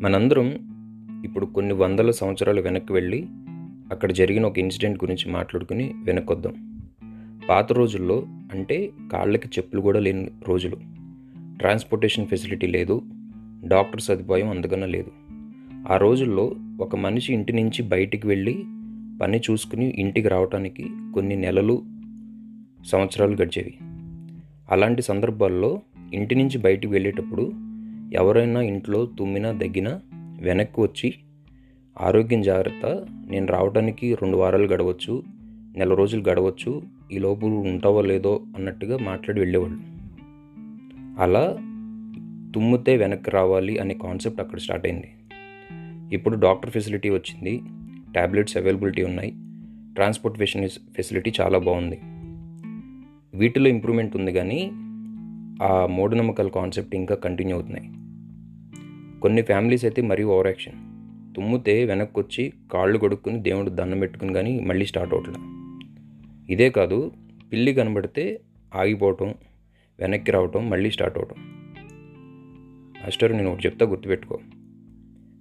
మనందరం ఇప్పుడు కొన్ని వందల సంవత్సరాలు వెనక్కి వెళ్ళి అక్కడ జరిగిన ఒక ఇన్సిడెంట్ గురించి మాట్లాడుకుని వెనకొద్దాం పాత రోజుల్లో అంటే కాళ్ళకి చెప్పులు కూడా లేని రోజులు. ట్రాన్స్పోర్టేషన్ ఫెసిలిటీ లేదు డాక్టర్ సదుపాయం అందుకన్నా లేదు. ఆ రోజుల్లో ఒక మనిషి ఇంటి నుంచి బయటికి వెళ్ళి పని చూసుకుని ఇంటికి రావడానికి కొన్ని నెలలు సంవత్సరాలు గడిచేవి. అలాంటి సందర్భాల్లో ఇంటి నుంచి బయటికి వెళ్ళేటప్పుడు ఎవరైనా ఇంట్లో తుమ్మినా దగ్గినా వెనక్కి వచ్చి ఆరోగ్యం జాగ్రత్త. నేను రావడానికి రెండు వారాలు గడవచ్చు నెల రోజులు గడవచ్చు ఈ లోపు ఉంటావో లేదో అన్నట్టుగా మాట్లాడి వెళ్ళేవాళ్ళు. అలా తుమ్మితే వెనక్కి రావాలి అనే కాన్సెప్ట్ అక్కడ స్టార్ట్ అయింది. ఇప్పుడు డాక్టర్ ఫెసిలిటీ వచ్చింది ట్యాబ్లెట్స్ అవైలబిలిటీ ఉన్నాయి ట్రాన్స్పోర్టేషన్ ఫెసిలిటీ చాలా బాగుంది. వీటిలో ఇంప్రూవ్మెంట్ ఉంది కానీ ఆ మూఢనమ్మకాల కాన్సెప్ట్ ఇంకా కంటిన్యూ అవుతున్నాయి. కొన్ని ఫ్యామిలీస్ అయితే మరీ ఓవర్ యాక్షన్. తుమ్మితే వెనక్కి వచ్చి కాళ్ళు కొడుక్కుని దేవుడు దండం పెట్టుకుని కానీ మళ్ళీ స్టార్ట్ అవట్లే ఇదే కాదు పిల్లి కనబడితే ఆగిపోవటం వెనక్కి రావటం మళ్ళీ స్టార్ట్ అవటం మాస్టర్ నేను ఒకటి చెప్తా గుర్తుపెట్టుకో.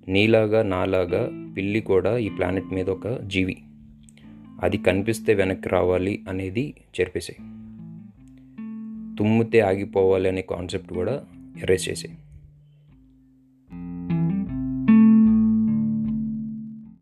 నీలాగా నాలాగా పిల్లి కూడా ఈ ప్లానెట్ మీద ఒక జీవి. అది కనిపిస్తే వెనక్కి రావాలి అనేది చెరిపేసాయి. తుమ్మితే ఆగిపోవాలి అనే కాన్సెప్ట్ కూడా ఎరేస్ చేసాయి.